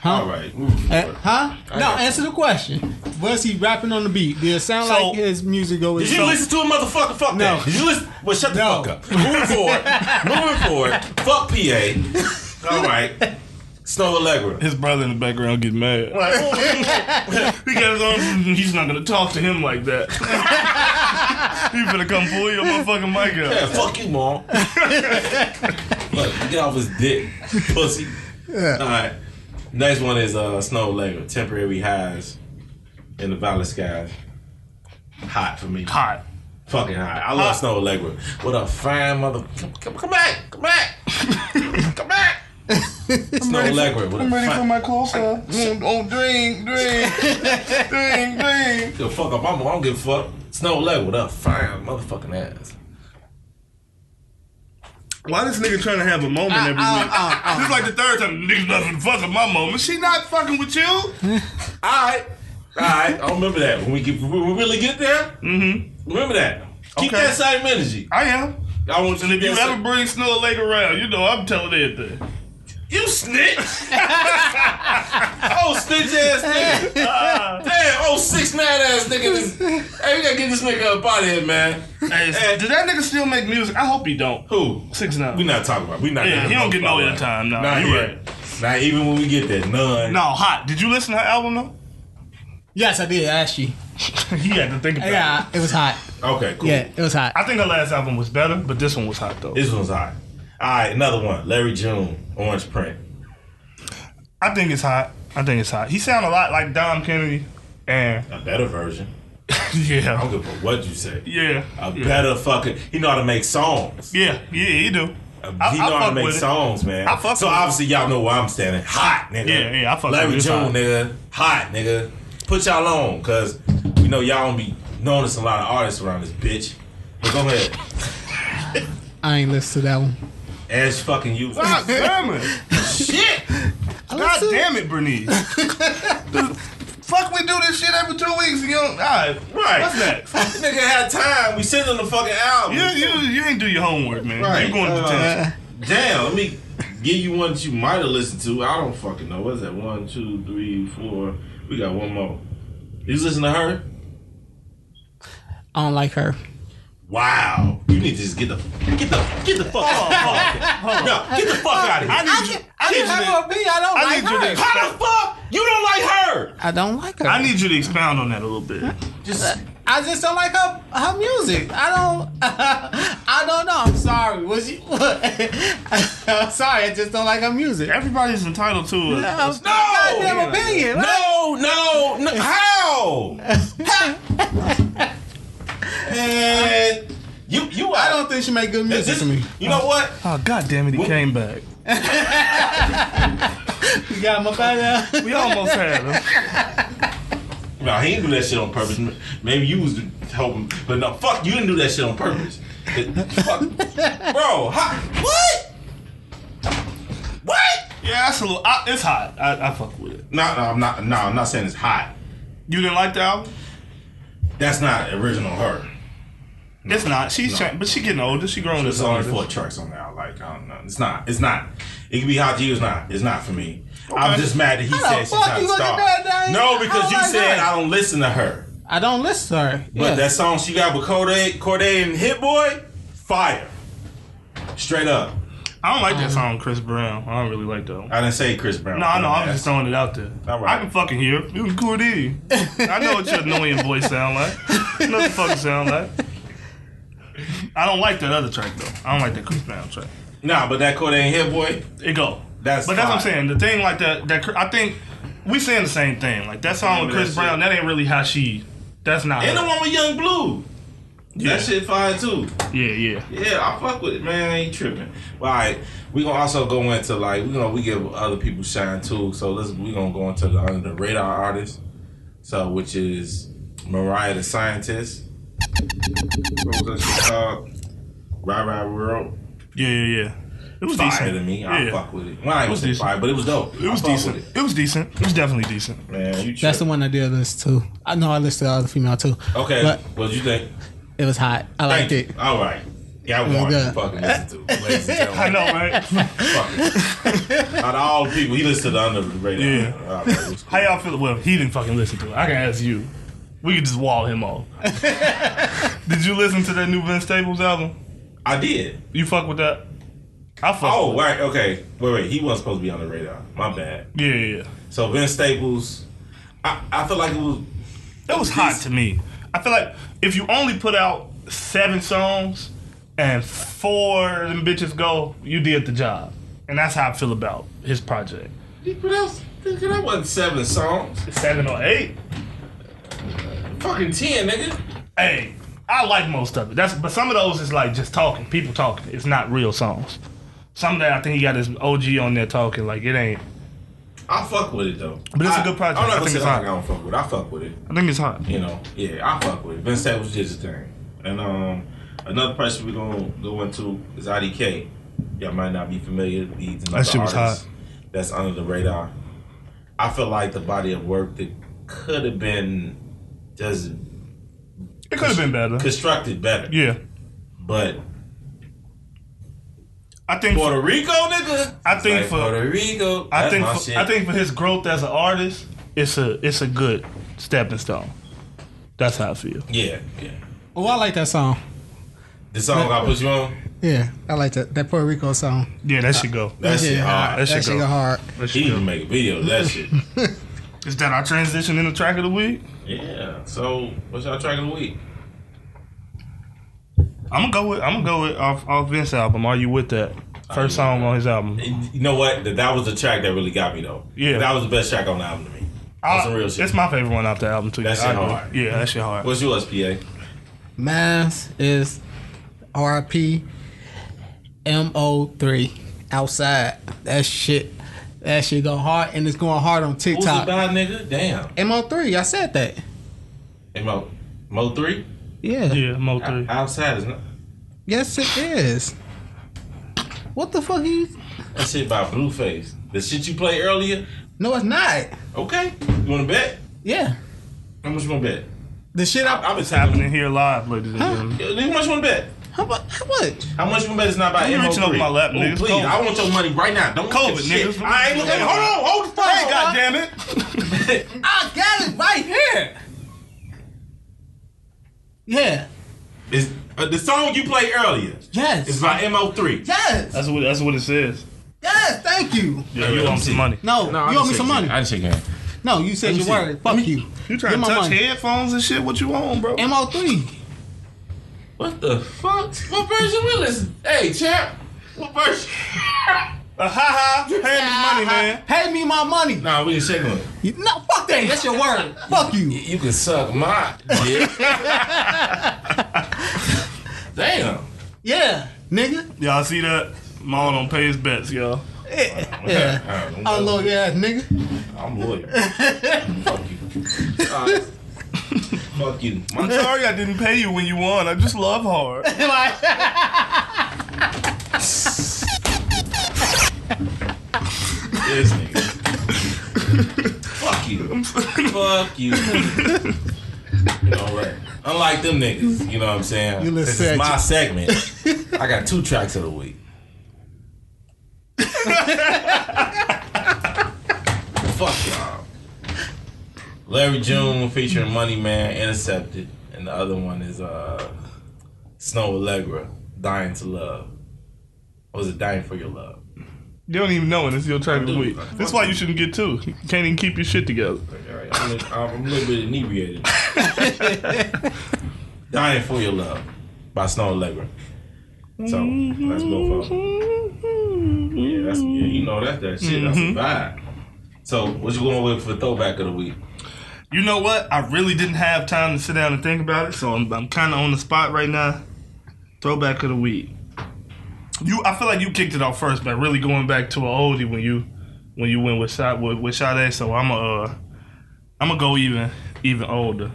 My god. Huh? All right. moving Uh, forward. huh? No, got answer the question. Was he rapping on the beat? Did it sound So- like his music go Did you listen to a motherfucker? Fuck No. that. Did you listen? Well, shut the No. fuck up. Moving forward. (laughs) moving forward. Fuck PA. All right. Snoh Aalegra. His brother in the background getting mad. (laughs) he got his own. He's not gonna talk to him like that. (laughs) he finna come pull your motherfucking mic out. Yeah, fuck you, mom. Look, get off his dick, pussy. All right. Next one is uh, Snoh Aalegra. Temporary highs in the violet skies. Hot for me. Hot. Fucking hot. I love Hot. Snoh Aalegra. What a fine mother. Come, come, come back. Come back. (laughs) come back. Snoh Aalegra. What a fine. For my close up. Oh, drink, drink, drink, drink. Give fuck up. I'm, I don't give a fuck. Snoh Aalegra. What a fine motherfucking ass. Why this nigga trying to have a moment every uh, week? uh, uh. this is like the third time niggas nothing fucking my moment. She not fucking with you. (laughs) All right. All right. I remember that. When we, get, when we really get there, Mm-hmm. remember that. Keep Okay. that same energy. I am. I want you And if you ever bring Snow Lake around, you know I'm telling everything. You snitch! (laughs) oh, snitch ass nigga. (laughs) Damn, oh, six nine ass nigga. Hey, we gotta get this nigga up out of here, man. Hey, Hey. does that nigga still make music? I hope he don't. Who? Six nine. We not talking about. We not. Yeah, he don't get no airtime, nah, Not you yet. Not even when we get that None. No, hot. Did you listen to her album though? Yes, I did. Actually, (laughs) he had to think about it. yeah, it was hot. Okay, cool. Yeah, it was hot. I think her last album was better, but this one was hot though. This one's hot. All right, another one. Larry June, Orange Print. I think it's hot. I think it's hot. He sound a lot like Dom Kennedy, and A better version. (laughs) I yeah, don't give a fuck what you say. yeah, A yeah. better fucking. He know how to make songs. Yeah, yeah, he do. Uh, I- he I know how to make with it. songs, man. I fuck so with it. obviously y'all know where I'm standing. Hot, nigga. Yeah, yeah, I fuck Larry with it. It's June, hot. nigga. Hot, nigga. Put y'all on, cause we know y'all don't be noticing a lot of artists around this bitch. But go ahead. I ain't listened to that one. Ash fucking you. God damn it! Shit. God damn it, Bernice! Fuck, we do this shit every two weeks. And you don't, all right, Right. What's next? This nigga had time. We sent him the fucking album. You, you, you ain't do your homework, man. Right. You going to Uh, detention? Damn, let me give you one that you might have listened to. I don't fucking know. What's that? One, two, three, four. We got one more. You listen to her? I don't like her. Wow. You need to just get the get the get the fuck out. No, get the fuck out of here. I need you. I need you. have To, an opinion. I don't I like need you to- her. How the fuck? You don't like her? I don't like her. I need you to expound on that a little bit. Just I just don't like her her music. I don't. (laughs) I don't know. I'm sorry. Was you? (laughs) I'm sorry. I just don't like her music. Everybody's entitled to it. No, no. goddamn opinion. right? No, no, no. How? (laughs) Man, you you. I don't think she make good music This, to me. you know what? Oh god damn it, he What? came back. (laughs) we got him up out there. We almost had him. No, he didn't do that shit on purpose. Maybe you was helping, but no, fuck, you didn't do that shit on purpose. Fuck, bro, how, what? What? Yeah, that's a little. I, it's hot. I, I fuck with it. No, no, I'm not. No, I'm not saying it's hot. You didn't like the album? That's not original her. It's not. She's No. cha- but she getting older. She growing There's only four tracks on there. Like I don't know. It's not. It's not. It could be hot to you. It's not. It's not for me. I'm just mad that he How said she's not a star. No, because you like said. I don't listen to her. I don't listen to her. But yeah. that song she got with Cordae, Cordae and Hit Boy, fire. Straight up. I don't like that song, Chris Brown. I don't really like that one. I didn't say Chris Brown. No, I know. I'm just throwing it out there. All right. I can fucking hear it. It was cool D. I know what your annoying (laughs) voice sound like. I know what the fuck sound like. I don't like that other track though. I don't like that Chris Brown track. Nah, but that Cordae and Hit Boy, It go. That's but that's what I'm saying. The thing like that, that I think we saying the same thing. Like that song with Chris Brown, that ain't really how she. That's not. and the one with Yung Bleu. Yeah. That shit fine too. Yeah, yeah. Yeah, I fuck with it, man. I ain't tripping. Well, all right, we gonna also go into like we gonna we give other people shine too. So let's we gonna go into the under the radar artists. So which is Mariah the Scientist. What was that shit called? Ry Ry World. Yeah, yeah, yeah. It was Fire decent to me. I Yeah. fuck with it. Well, I ain't was decent. fire, but it was dope. It was decent. with It. was decent. It was definitely decent. Man, you That's the one I did listen to. I know I listed all the female too. Okay, But what'd you think? It was hot. I liked it. All right. Yeah, I want you to fucking listen to. Ladies and (laughs) gentlemen. I know, right? Fuck it. Out of all the people, he listened to the under the radar. Yeah. All right, it was How y'all feel? Well, he didn't fucking listen to it. I can ask you. We could just wall him off. (laughs) Did you listen to that new Vince Staples album? I did. You fuck with that? I fuck. Oh, with it. right. Okay. Wait, wait. He wasn't supposed to be on the radar. My bad. yeah, yeah, yeah. So Vince Staples, I, I feel like it was. It was hot to me. I feel like if you only put out seven songs and four of them bitches go, you did the job. And that's how I feel about his project. He put out that wasn't seven songs. Seven or eight. Fucking ten, nigga. Hey, I like most of it. That's but some of those is like just talking, people talking. It's not real songs. Some of that I think he got his OG on there talking like it ain't. I fuck with it though. But it's a I- good project. I'm not gonna think it's hot. I don't fuck with it. I fuck with it. I think it's hot. You know, yeah, I fuck with it. Vince Staples did his thing. And um, another person we're gonna go into is IDK. Y'all might not be familiar. He's another That shit was hot. that's under the radar. I feel like the body of work that could have been just It could have been better. constructed better. Yeah, But I think. Puerto Rico, nigga. I think like for- Puerto Rico. I think. my For, shit. I think for his growth as an artist, it's a it's a good stepping stone. That's how I feel. Yeah, yeah. Oh, I like that song. The song I put you on. Yeah, I like that that Puerto Rico song. Yeah, that should go. That shit hard. That That shit shit go. go hard. That He should even go. make a video of that shit. (laughs) Is that our transition in the track of the week? Yeah. So what's y'all track of the week? I'm gonna go with I'm gonna go with off off Vince album. Are you with that first song on his album? You know what? That that was the track that really got me though. Yeah. That was the best track on the album to me. That's some real shit. It's my favorite one off the album too. That yeah, shit I agree. hard. Yeah, that shit hard. What's yours, PA? Mine is RP MO3 outside. That shit. That shit go hard and it's going hard on Who's it TikTok. by, nigga? Damn. MO3, I said that. Hey, Mo, Mo three. Yeah. Yeah, Mo three. Outside is not. Yes, it is. What the fuck you? That shit by Blueface. The shit you played earlier. No, it's not. Okay. You want to bet? Yeah. How much you want to bet? The shit I. I, I'm It's happening here live, ladies and gentlemen. How much you want to bet? How much? How much? How much you want to bet it's not by You Mo reaching over three? my lap, oh, please. COVID. I want your money right now. Don't COVID, look shit. niggas. I ain't looking. Hold on. Hold the fuck. Hey, on. goddamn it! I got it right here. Yeah. It's, uh, the song you played earlier Yes. It's by Mo3. yes. That's what that's what it says. Yes. Thank you. Yeah, you let me see. some money? No, I you owe me some money. I didn't shake your hand. No, you said Let me your see. word. Fuck you. You trying Give to my touch money. headphones and shit? What you want, bro? MO3. What the fuck? What version we listen? Hey, champ. What version? (laughs) Uh, ha ha! Pay me money, man. Pay me my money. nah, we ain't shaking it. You- No, fuck that. That's your word. fuck you. You can suck my dick. (laughs) Damn. Yeah, nigga. Y'all see that? Maul don't pay his bets, y'all. Yeah. (laughs) yeah. I'm, I'm low ass nigga. I'm loyal. (laughs) Fuck you. Alright. Fuck you. I'm sorry I didn't pay you when you won. I just love hard. This nigga. Fuck you. (laughs) Fuck you. You know what? Unlike them niggas, you know what I'm saying? You This is my segment. segment. I got two tracks of the week. Fuck y'all. Larry June featuring Money Man, Intercepted, and the other one is uh Snoh Aalegra, Dying to Love. Or was it Dying for Your Love? You don't even know it. It's your of the week. That's why you shouldn't get two. You can't even keep your shit together. I'm, a, I'm a little bit inebriated. (laughs) Dying for Your Love by Snoh Aalegra. So that's both of them. Yeah, that's yeah, you know that's that shit. That's a mm-hmm. vibe. So what you going with for throwback of the week? You know what? I really didn't have time to sit down and think about it, so I'm, I'm kind of on the spot right now. Throwback of the week. You, I feel like you kicked it off first, but really going back to an oldie when you when you went with shot with, with Sade. So I'm a, uh, I'm gonna go even even older.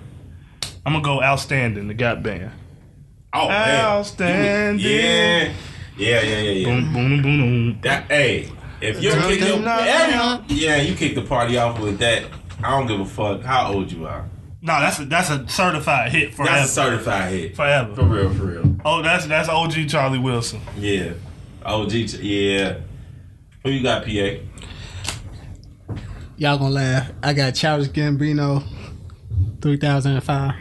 I'm gonna go outstanding. The Gap Band. Oh man, Outstanding. yeah, yeah, yeah, yeah, yeah. Boom boom boom boom. That hey, if you kick your dun, every, dun. yeah, you kick the party off with that. I don't give a fuck how old you are. No, that's a, that's a certified hit forever. That's a certified hit. forever. For real, for real. Oh, that's that's OG Charlie Wilson. Yeah. OG, yeah. Who you got, PA? Y'all gonna laugh. I got Childish Gambino, 3005.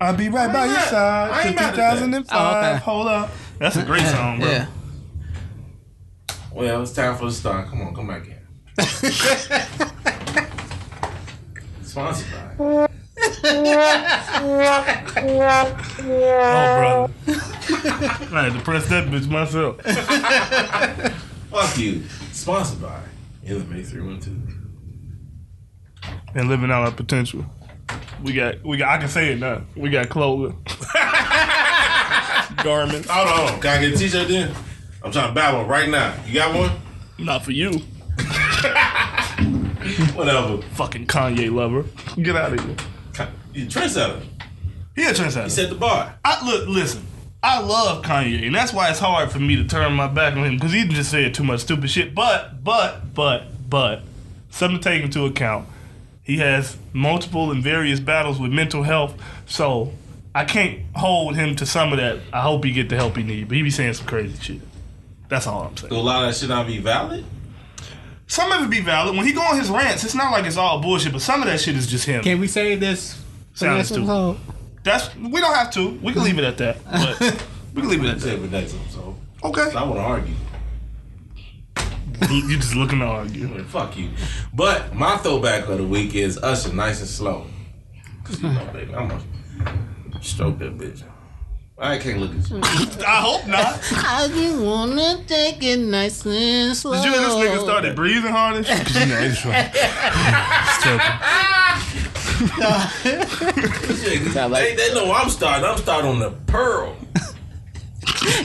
I'll be right by your mad- I side. ain't till mad at that. 2005. Oh, okay. Hold up. That's a great song, bro. Yeah. Well, it's time for the start. Come on, come back in. (laughs) Sponsored by. Oh, brother. (laughs) I had to press that bitch myself. (laughs) Fuck you. Sponsored by. Elevate 312. and living out our potential. We got, we got. I can say it now. We got clothing, (laughs) garments. Hold on, hold on. Can I get a t-shirt then? I'm trying to buy one right now. You got one? Not for you, Whatever. fucking Kanye lover. Get out of here. You trendsetter. He a trendsetter. He set the bar. I look, listen. I love Kanye, and that's why it's hard for me to turn my back on him because he just said too much stupid shit. But, but, but, but, something to take into account. He has multiple and various battles with mental health, so I can't hold him to some of that. I hope he get the help he need, but he be saying some crazy shit. That's all I'm saying. Do a lot of that shit not be valid? Some of it be valid. When he go on his rants, it's not like it's all bullshit, but some of that shit is just him. Can we say this? For Sounds too. stupid. episode? That's we don't have to. We can leave it at that. (laughs) But we can leave it at that. it for next episode. Okay. I want to argue. You're just looking to argue. Man, fuck you. But my throwback of the week is Usher, nice and slow. Cause you know, baby, I'm gonna stroke that bitch. I can't look at you. (laughs) I hope not. (laughs) I just wanna take it nice and slow. Did you hear this nigga started breathing harder? Cause you know it's right. they, they know I'm starting. I'm starting on the pearl. (laughs)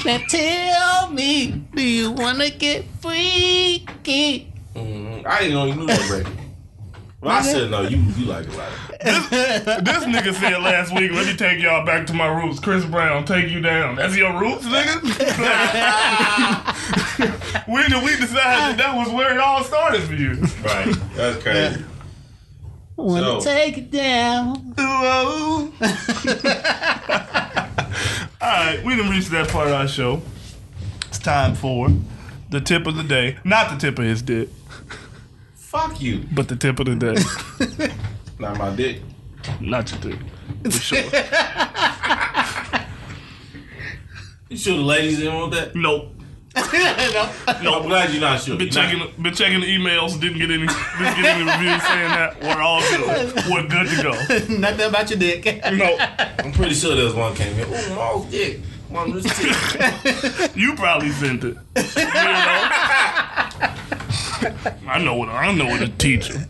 Now tell me, do you wanna get freaky? Mhm. I didn't know you knew that record. Well, I said no. You you like it like This nigga said last week, let me take y'all back to my roots. Chris Brown, take you down. That's your roots, nigga? (laughs) (laughs) when did we decide that that was where it all started for you? right. That's crazy. Wanna So- take it down? Ooh. (laughs) Alright, we didn't reach that part of our show. It's time for the tip of the day. Not the tip of his dick, Fuck you. but the tip of the day. (laughs) Not my dick. Not your dick. For sure. (laughs) You sure the ladies didn't want that? Nope. No, I'm glad you're not sure. Been You're not- checking, been checking the emails. Didn't get any, didn't get any reviews saying that. We're all good. We're good to go. (laughs) Nothing about your dick. No, I'm pretty sure there's one came in. Ooh, Maul's dick. One of his dick. (laughs) you probably sent it. You know? I know what I know what a teacher. the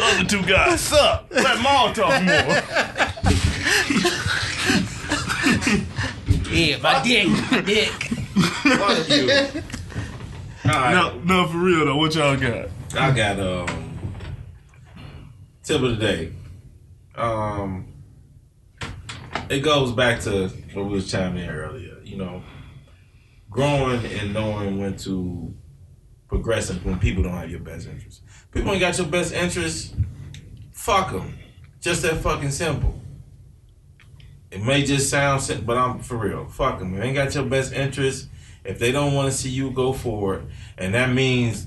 other two guys suck. Let Maul talk more. (laughs) yeah, my dick, my dick. Fuck you. All right. No, no, for real though. What y'all got? I got um tip of the day. Um it goes back to what we was chiming in earlier, you know, growing and knowing when to progress and when people don't have your best interest. People ain't got your best interest, fuck them. Just that fucking simple. It may just sound but I'm for real. Fuck them. If they ain't got your best interest, if they don't want to see you go forward, and that means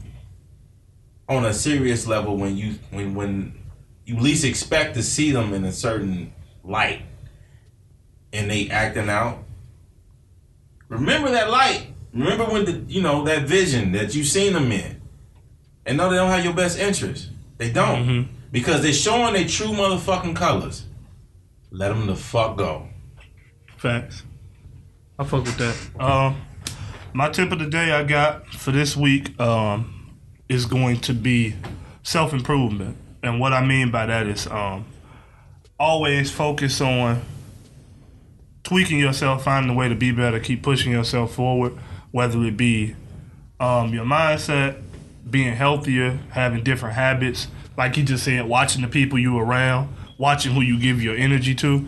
on a serious level when you when when you least expect to see them in a certain light and they acting out remember that light. Remember when the you know that vision that you seen them in. And no they don't have your best interest. They don't. Mm-hmm. Because they're showing their true motherfucking colors let them the fuck go Facts. I fuck with that. Um, my tip of the day I got for this week um, is going to be self improvement, and what I mean by that is um, always focus on tweaking yourself, finding a way to be better, keep pushing yourself forward, whether it be um, your mindset, being healthier, having different habits, like you just said, watching the people you around, watching who you give your energy to,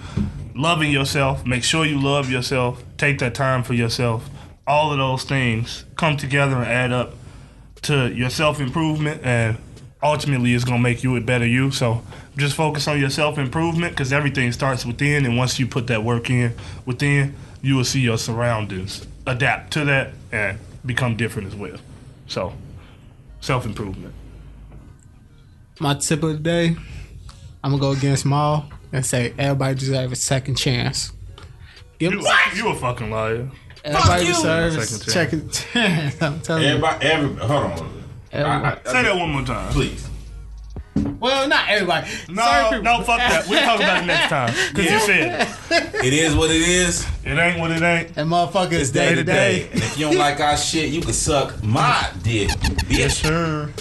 loving yourself, make sure you love yourself, take that time for yourself. All of those things come together and add up to your self improvement, and ultimately, it's gonna make you a better you. So just focus on your self improvement because everything starts within, and once you put that work in within, you will see your surroundings adapt to that and become different as well. So, self improvement. My tip of the day, I'm gonna go against Maul and say everybody deserves a second chance. Give You, them, you a fucking liar. everybody you! deserves a Second second (laughs) chance. I'm telling you. everybody every hold on I, I, I- Say that one more time. please Well, not everybody. No, Certain people. no, fuck that. We'll talk about it next time. Because you said it. (laughs) it is what it is It ain't what it ain't. And motherfuckers day day to day. And if you don't like our shit, you can suck my dick, bitch. sir.